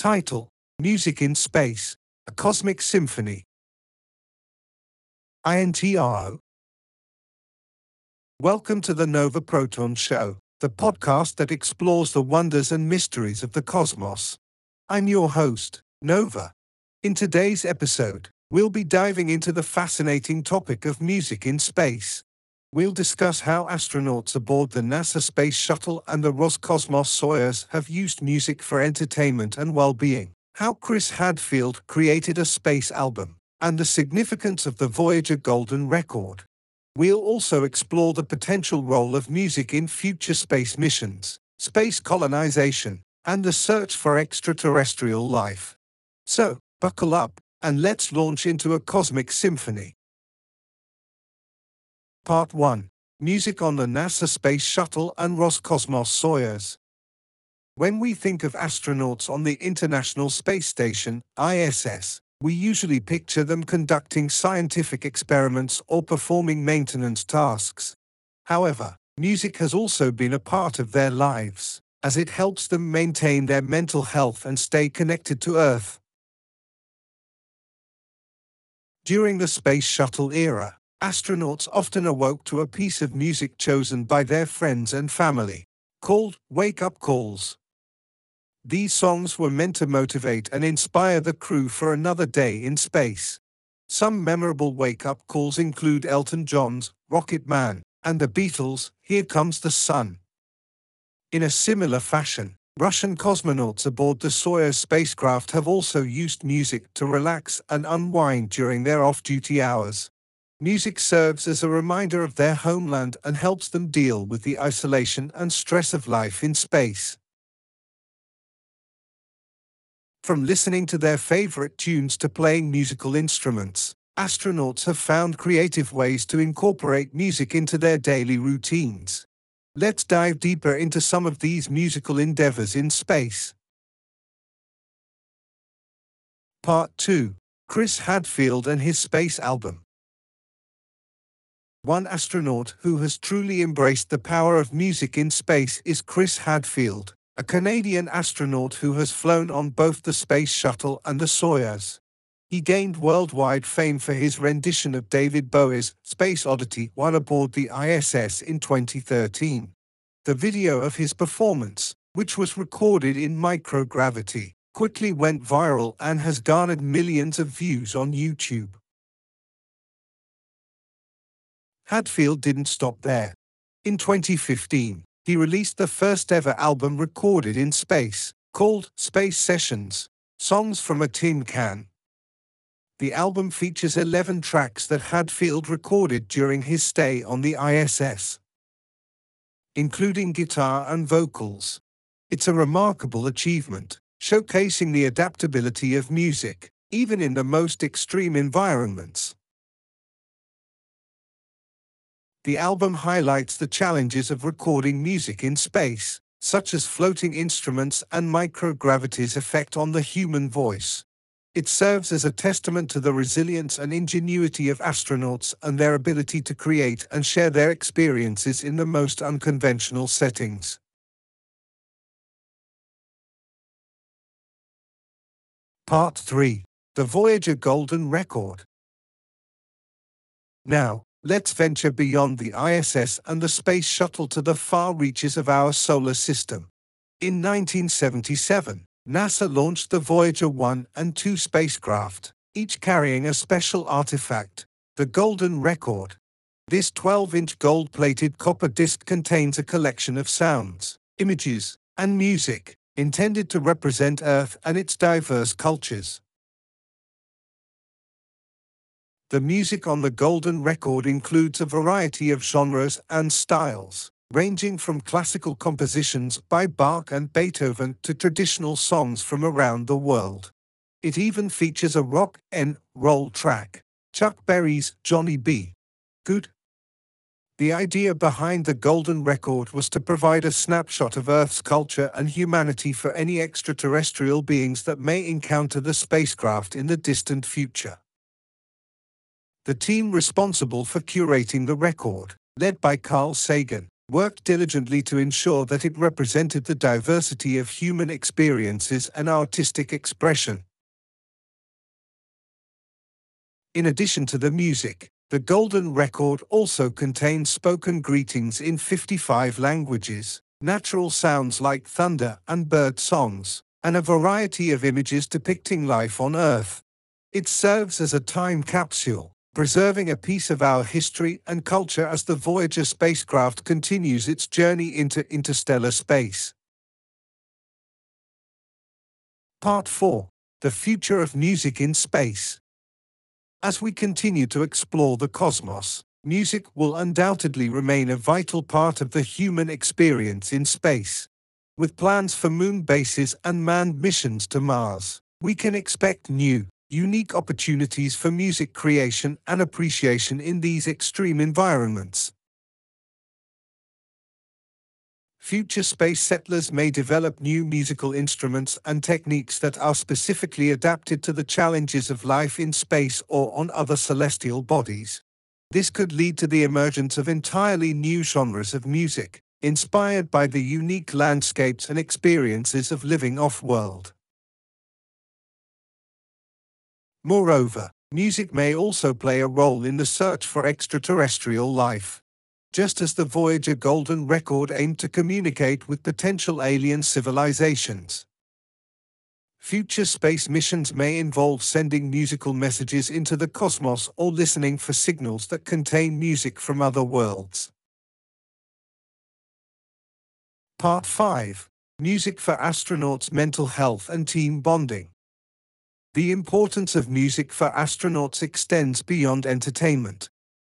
Title Music in Space A Cosmic Symphony. INTRO. Welcome to the Nova Proton Show, the podcast that explores the wonders and mysteries of the cosmos. I'm your host, Nova. In today's episode, we'll be diving into the fascinating topic of music in space. We'll discuss how astronauts aboard the NASA Space Shuttle and the Roscosmos Soyuz have used music for entertainment and well being, how Chris Hadfield created a space album, and the significance of the Voyager Golden Record. We'll also explore the potential role of music in future space missions, space colonization, and the search for extraterrestrial life. So, buckle up, and let's launch into a cosmic symphony. Part 1 Music on the NASA Space Shuttle and Roscosmos Soyuz. When we think of astronauts on the International Space Station, ISS, we usually picture them conducting scientific experiments or performing maintenance tasks. However, music has also been a part of their lives, as it helps them maintain their mental health and stay connected to Earth. During the Space Shuttle era, astronauts often awoke to a piece of music chosen by their friends and family, called wake up calls. These songs were meant to motivate and inspire the crew for another day in space. Some memorable wake up calls include Elton John's Rocket Man and the Beatles' Here Comes the Sun. In a similar fashion, Russian cosmonauts aboard the Soyuz spacecraft have also used music to relax and unwind during their off duty hours. Music serves as a reminder of their homeland and helps them deal with the isolation and stress of life in space. From listening to their favorite tunes to playing musical instruments, astronauts have found creative ways to incorporate music into their daily routines. Let's dive deeper into some of these musical endeavors in space. Part 2 Chris Hadfield and his space album. One astronaut who has truly embraced the power of music in space is Chris Hadfield, a Canadian astronaut who has flown on both the Space Shuttle and the Soyuz. He gained worldwide fame for his rendition of David Bowie's Space Oddity while aboard the ISS in 2013. The video of his performance, which was recorded in microgravity, quickly went viral and has garnered millions of views on YouTube. Hadfield didn't stop there. In 2015, he released the first ever album recorded in space, called Space Sessions Songs from a Tin Can. The album features 11 tracks that Hadfield recorded during his stay on the ISS, including guitar and vocals. It's a remarkable achievement, showcasing the adaptability of music, even in the most extreme environments. The album highlights the challenges of recording music in space, such as floating instruments and microgravity's effect on the human voice. It serves as a testament to the resilience and ingenuity of astronauts and their ability to create and share their experiences in the most unconventional settings. Part 3 The Voyager Golden Record. Now, Let's venture beyond the ISS and the Space Shuttle to the far reaches of our solar system. In 1977, NASA launched the Voyager 1 and 2 spacecraft, each carrying a special artifact, the Golden Record. This 12 inch gold plated copper disc contains a collection of sounds, images, and music intended to represent Earth and its diverse cultures. The music on the Golden Record includes a variety of genres and styles, ranging from classical compositions by Bach and Beethoven to traditional songs from around the world. It even features a rock and roll track, Chuck Berry's Johnny B. Goode. The idea behind the Golden Record was to provide a snapshot of Earth's culture and humanity for any extraterrestrial beings that may encounter the spacecraft in the distant future. The team responsible for curating the record, led by Carl Sagan, worked diligently to ensure that it represented the diversity of human experiences and artistic expression. In addition to the music, the Golden Record also contains spoken greetings in 55 languages, natural sounds like thunder and bird songs, and a variety of images depicting life on Earth. It serves as a time capsule, preserving a piece of our history and culture as the Voyager spacecraft continues its journey into interstellar space. Part 4 The Future of Music in Space. As we continue to explore the cosmos, music will undoubtedly remain a vital part of the human experience in space. With plans for moon bases and manned missions to Mars, we can expect new, unique opportunities for music creation and appreciation in these extreme environments. Future space settlers may develop new musical instruments and techniques that are specifically adapted to the challenges of life in space or on other celestial bodies. This could lead to the emergence of entirely new genres of music, inspired by the unique landscapes and experiences of living off world. Moreover, music may also play a role in the search for extraterrestrial life. Just as the Voyager Golden Record aimed to communicate with potential alien civilizations. Future space missions may involve sending musical messages into the cosmos or listening for signals that contain music from other worlds. Part 5 Music for Astronauts' Mental Health and Team Bonding. The importance of music for astronauts extends beyond entertainment.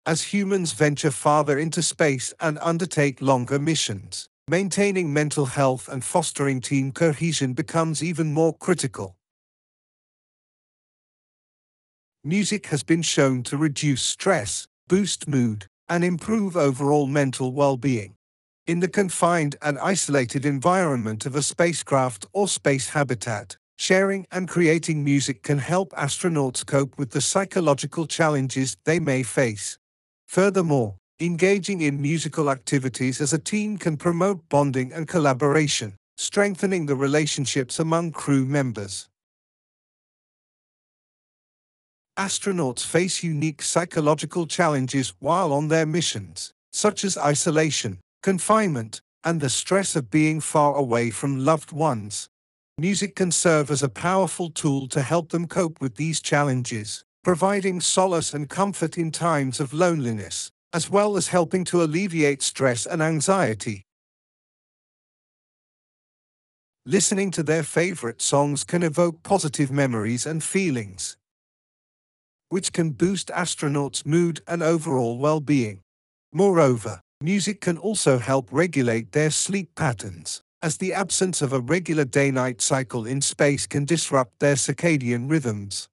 As humans venture farther into space and undertake longer missions, maintaining mental health and fostering team cohesion becomes even more critical. Music has been shown to reduce stress, boost mood, and improve overall mental well-being. In the confined and isolated environment of a spacecraft or space habitat, Sharing and creating music can help astronauts cope with the psychological challenges they may face. Furthermore, engaging in musical activities as a team can promote bonding and collaboration, strengthening the relationships among crew members. Astronauts face unique psychological challenges while on their missions, such as isolation, confinement, and the stress of being far away from loved ones. Music can serve as a powerful tool to help them cope with these challenges, providing solace and comfort in times of loneliness, as well as helping to alleviate stress and anxiety. Listening to their favorite songs can evoke positive memories and feelings, which can boost astronauts' mood and overall well being. Moreover, music can also help regulate their sleep patterns as the absence of a regular day-night cycle in space can disrupt their circadian rhythms.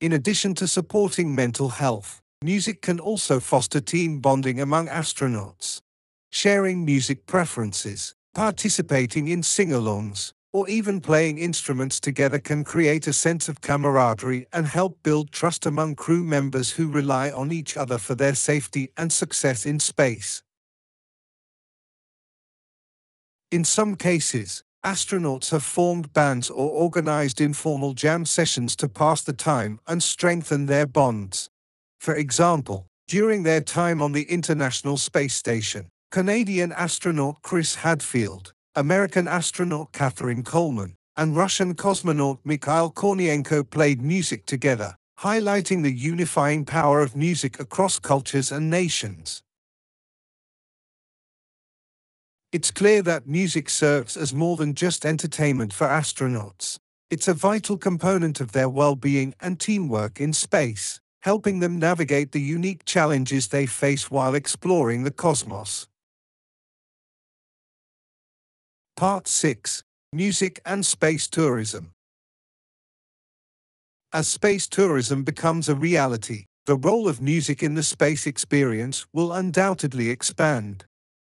In addition to supporting mental health, music can also foster team bonding among astronauts. Sharing music preferences, participating in sing-alongs, or even playing instruments together can create a sense of camaraderie and help build trust among crew members who rely on each other for their safety and success in space. In some cases, astronauts have formed bands or organized informal jam sessions to pass the time and strengthen their bonds. For example, during their time on the International Space Station, Canadian astronaut Chris Hadfield, American astronaut Kathryn Coleman, and Russian cosmonaut Mikhail Kornienko played music together, highlighting the unifying power of music across cultures and nations. It's clear that music serves as more than just entertainment for astronauts. It's a vital component of their well-being and teamwork in space, helping them navigate the unique challenges they face while exploring the cosmos. Part 6 Music and Space Tourism As space tourism becomes a reality, the role of music in the space experience will undoubtedly expand.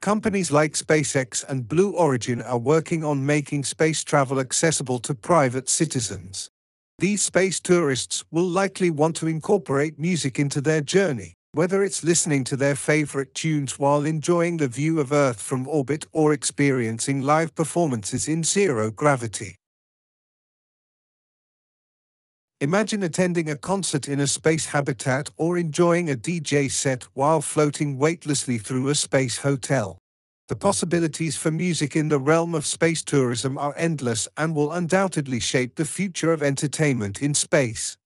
Companies like SpaceX and Blue Origin are working on making space travel accessible to private citizens. These space tourists will likely want to incorporate music into their journey, Whether it's listening to their favorite tunes while enjoying the view of Earth from orbit or experiencing live performances in zero gravity. Imagine attending a concert in a space habitat or enjoying a DJ set while floating weightlessly through a space hotel. The possibilities for music in the realm of space tourism are endless and will undoubtedly shape the future of entertainment in space.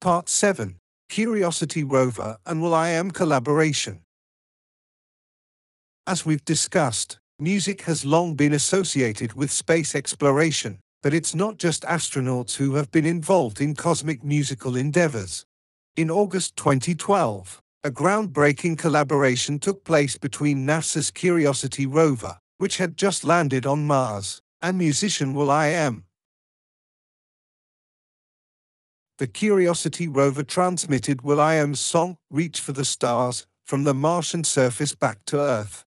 Part 7 Curiosity rover and Will.i.am collaboration. As we've discussed, music has long been associated with space exploration, but it's not just astronauts who have been involved in cosmic musical endeavors. In August 2012, a groundbreaking collaboration took place between NASA's Curiosity rover, which had just landed on Mars, and musician Will.i.am. The Curiosity rover transmitted Will.i.am's song, Reach for the Stars, from the Martian surface back to Earth.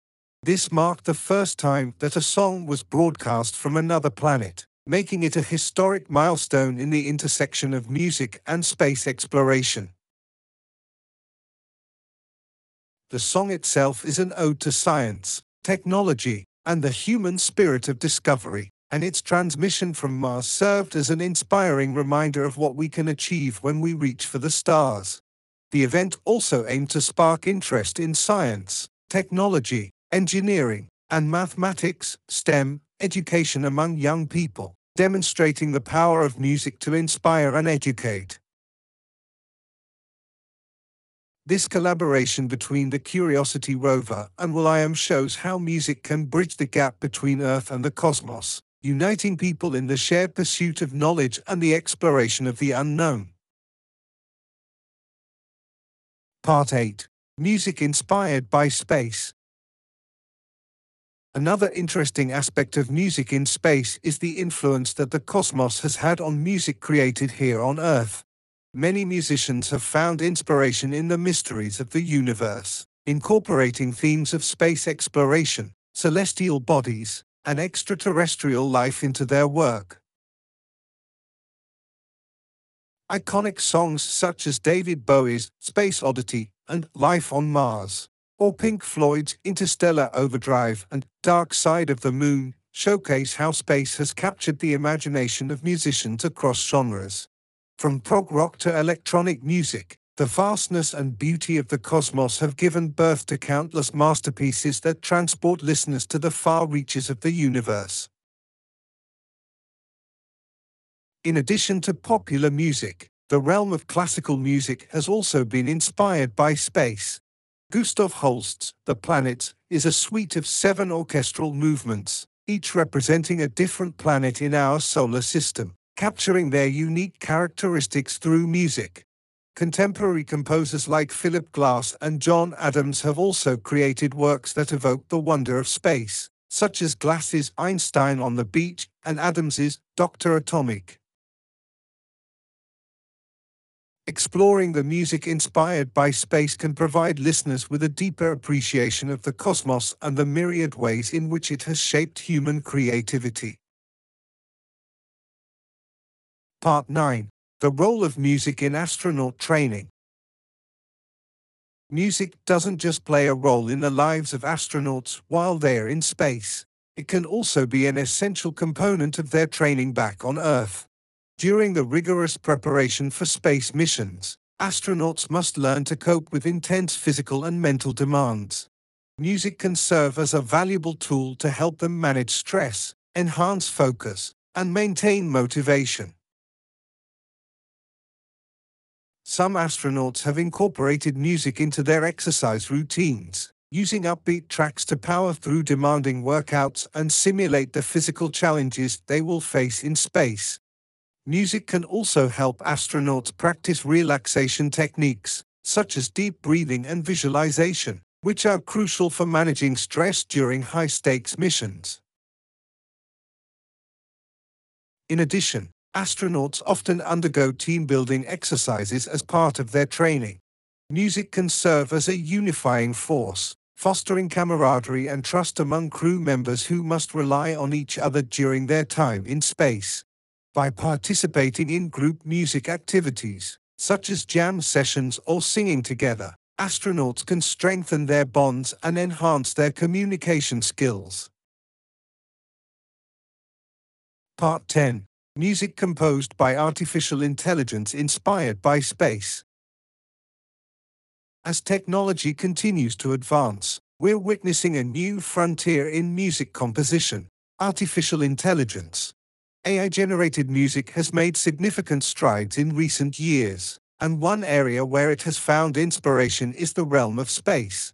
This marked the first time that a song was broadcast from another planet making it a historic milestone in the intersection of music and space exploration. The song itself is an ode to science, technology, and the human spirit of discovery, and its transmission from Mars served as an inspiring reminder of what we can achieve when we reach for the stars. The event also aimed to spark interest in science, technology, engineering, and mathematics, STEM, education among young people, demonstrating the power of music to inspire and educate. This collaboration between the Curiosity rover and Will.i.am shows how music can bridge the gap between Earth and the cosmos, uniting people in the shared pursuit of knowledge and the exploration of the unknown. Part 8 Music inspired by space. Another interesting aspect of music in space is the influence that the cosmos has had on music created here on Earth. Many musicians have found inspiration in the mysteries of the universe, incorporating themes of space exploration, celestial bodies, and extraterrestrial life into their work. Iconic songs such as David Bowie's Space Oddity and Life on Mars or Pink Floyd's Interstellar Overdrive and Dark Side of the Moon showcase how space has captured the imagination of musicians across genres. From prog rock to electronic music, the vastness and beauty of the cosmos have given birth to countless masterpieces that transport listeners to the far reaches of the universe. In addition to popular music, the realm of classical music has also been inspired by space. Gustav Holst's The Planets is a suite of seven orchestral movements, each representing a different planet in our solar system, capturing their unique characteristics through music. Contemporary composers like Philip Glass and John Adams have also created works that evoke the wonder of space, such as Glass's Einstein on the Beach and Adams's Dr. Atomic. Exploring the music inspired by space can provide listeners with a deeper appreciation of the cosmos and the myriad ways in which it has shaped human creativity. Part 9 The Role of Music in Astronaut Training. Music doesn't just play a role in the lives of astronauts while they're in space, it can also be an essential component of their training back on Earth. During the rigorous preparation for space missions, astronauts must learn to cope with intense physical and mental demands. Music can serve as a valuable tool to help them manage stress, enhance focus, and maintain motivation. Some astronauts have incorporated music into their exercise routines, using upbeat tracks to power through demanding workouts and simulate the physical challenges they will face in space. Music can also help astronauts practice relaxation techniques, such as deep breathing and visualization, which are crucial for managing stress during high stakes missions. In addition, astronauts often undergo team building exercises as part of their training. Music can serve as a unifying force, fostering camaraderie and trust among crew members who must rely on each other during their time in space. By participating in group music activities, such as jam sessions or singing together, astronauts can strengthen their bonds and enhance their communication skills. Part 10 Music composed by artificial intelligence inspired by space. As technology continues to advance, we're witnessing a new frontier in music composition artificial intelligence. AI generated music has made significant strides in recent years, and one area where it has found inspiration is the realm of space.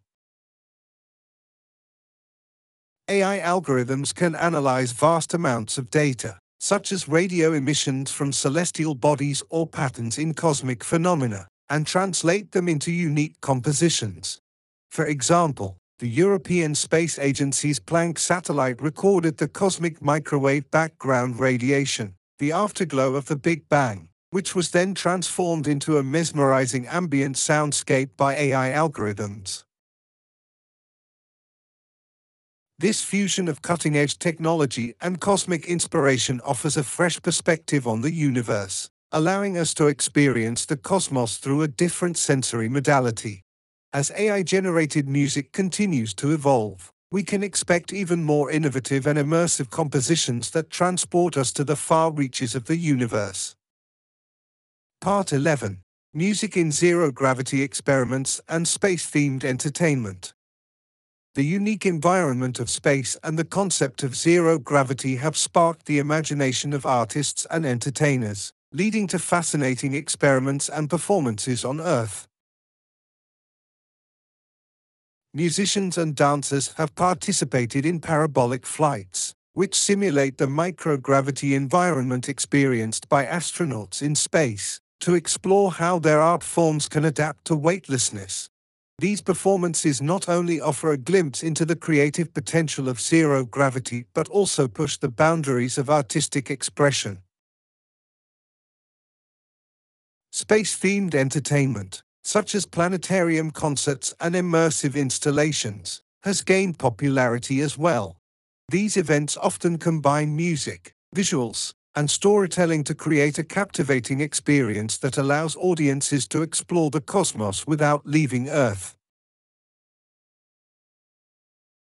AI algorithms can analyze vast amounts of data, such as radio emissions from celestial bodies or patterns in cosmic phenomena, and translate them into unique compositions. For example, the European Space Agency's Planck satellite recorded the cosmic microwave background radiation, the afterglow of the Big Bang, which was then transformed into a mesmerizing ambient soundscape by AI algorithms. This fusion of cutting edge technology and cosmic inspiration offers a fresh perspective on the universe, allowing us to experience the cosmos through a different sensory modality. As AI generated music continues to evolve, we can expect even more innovative and immersive compositions that transport us to the far reaches of the universe. Part 11 Music in Zero Gravity Experiments and Space Themed Entertainment. The unique environment of space and the concept of zero gravity have sparked the imagination of artists and entertainers, leading to fascinating experiments and performances on Earth. Musicians and dancers have participated in parabolic flights, which simulate the microgravity environment experienced by astronauts in space, to explore how their art forms can adapt to weightlessness. These performances not only offer a glimpse into the creative potential of zero gravity but also push the boundaries of artistic expression. Space themed entertainment such as planetarium concerts and immersive installations, has gained popularity as well. These events often combine music, visuals, and storytelling to create a captivating experience that allows audiences to explore the cosmos without leaving Earth.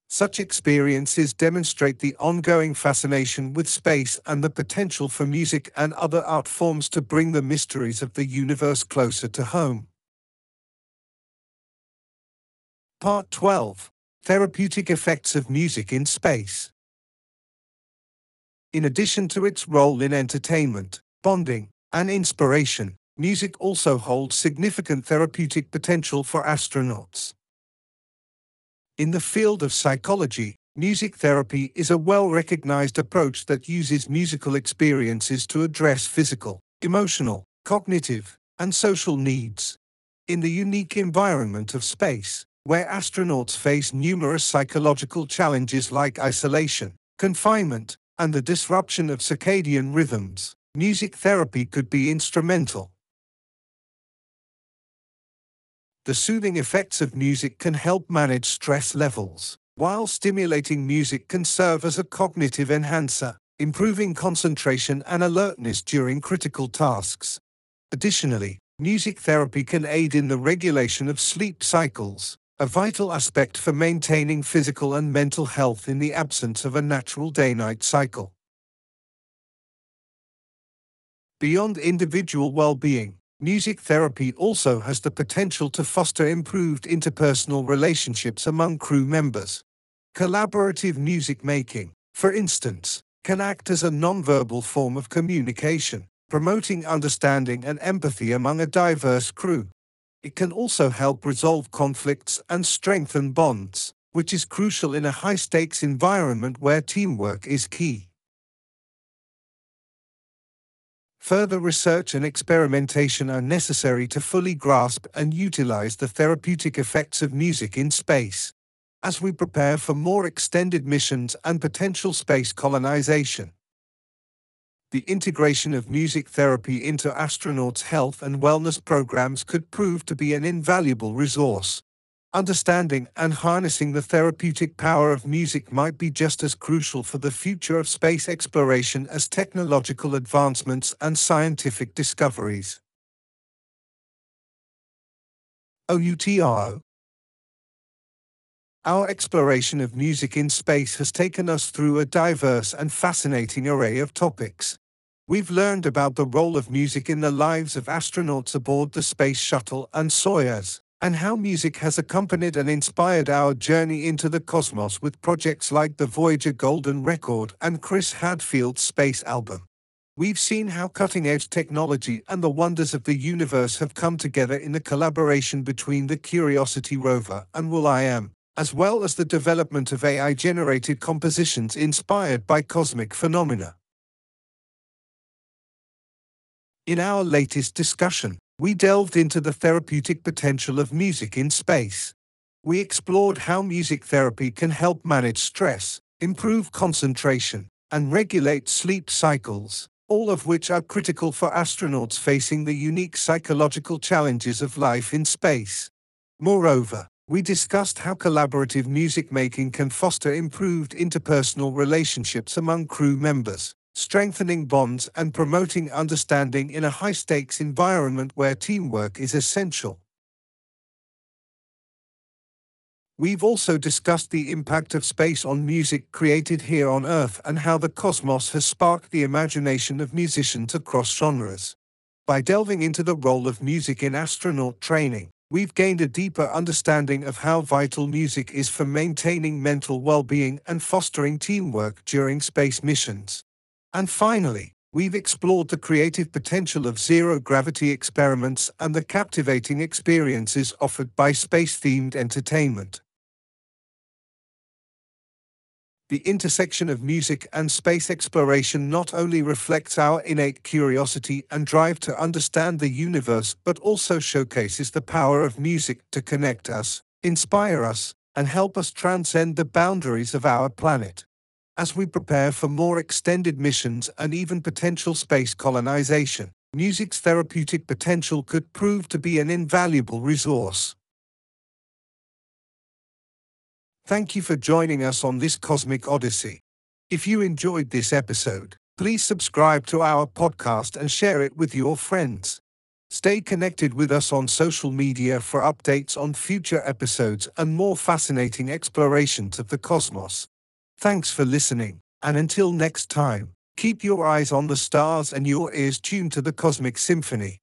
Such experiences demonstrate the ongoing fascination with space and the potential for music and other art forms to bring the mysteries of the universe closer to home. Part 12 Therapeutic Effects of Music in Space. In addition to its role in entertainment, bonding, and inspiration, music also holds significant therapeutic potential for astronauts. In the field of psychology, music therapy is a well recognized approach that uses musical experiences to address physical, emotional, cognitive, and social needs. In the unique environment of space, where astronauts face numerous psychological challenges like isolation, confinement, and the disruption of circadian rhythms, music therapy could be instrumental. The soothing effects of music can help manage stress levels, while stimulating music can serve as a cognitive enhancer, improving concentration and alertness during critical tasks. Additionally, music therapy can aid in the regulation of sleep cycles, a vital aspect for maintaining physical and mental health in the absence of a natural day night cycle. Beyond individual well being, music therapy also has the potential to foster improved interpersonal relationships among crew members. Collaborative music making, for instance, can act as a nonverbal form of communication, promoting understanding and empathy among a diverse crew. It can also help resolve conflicts and strengthen bonds, which is crucial in a high stakes environment where teamwork is key. Further research and experimentation are necessary to fully grasp and utilize the therapeutic effects of music in space, as we prepare for more extended missions and potential space colonization the integration of music therapy into astronauts' health and wellness programs could prove to be an invaluable resource. Understanding and harnessing the therapeutic power of music might be just as crucial for the future of space exploration as technological advancements and scientific discoveries. OUTRO. Our exploration of music in space has taken us through a diverse and fascinating array of topics. We've learned about the role of music in the lives of astronauts aboard the Space Shuttle and Soyuz, and how music has accompanied and inspired our journey into the cosmos with projects like the Voyager Golden Record and Chris Hadfield's Space Album. We've seen how cutting edge technology and the wonders of the universe have come together in the collaboration between the Curiosity rover and Will.i.am, as well as the development of AI generated compositions inspired by cosmic phenomena. In our latest discussion, we delved into the therapeutic potential of music in space. We explored how music therapy can help manage stress, improve concentration, and regulate sleep cycles, all of which are critical for astronauts facing the unique psychological challenges of life in space. Moreover, we discussed how collaborative music making can foster improved interpersonal relationships among crew members, strengthening bonds and promoting understanding in a high stakes environment where teamwork is essential. We've also discussed the impact of space on music created here on Earth and how the cosmos has sparked the imagination of musicians across genres. By delving into the role of music in astronaut training, we've gained a deeper understanding of how vital music is for maintaining mental well being and fostering teamwork during space missions. And finally, we've explored the creative potential of zero gravity experiments and the captivating experiences offered by space themed entertainment. The intersection of music and space exploration not only reflects our innate curiosity and drive to understand the universe but also showcases the power of music to connect us, inspire us, and help us transcend the boundaries of our planet as we prepare for more extended missions and even potential space colonization. Music's therapeutic potential could prove to be an invaluable resource. Thank you for joining us on this cosmic odyssey. If you enjoyed this episode, please subscribe to our podcast and share it with your friends. Stay connected with us on social media for updates on future episodes and more fascinating explorations of the cosmos. Thanks for listening, and until next time, keep your eyes on the stars and your ears tuned to the cosmic symphony.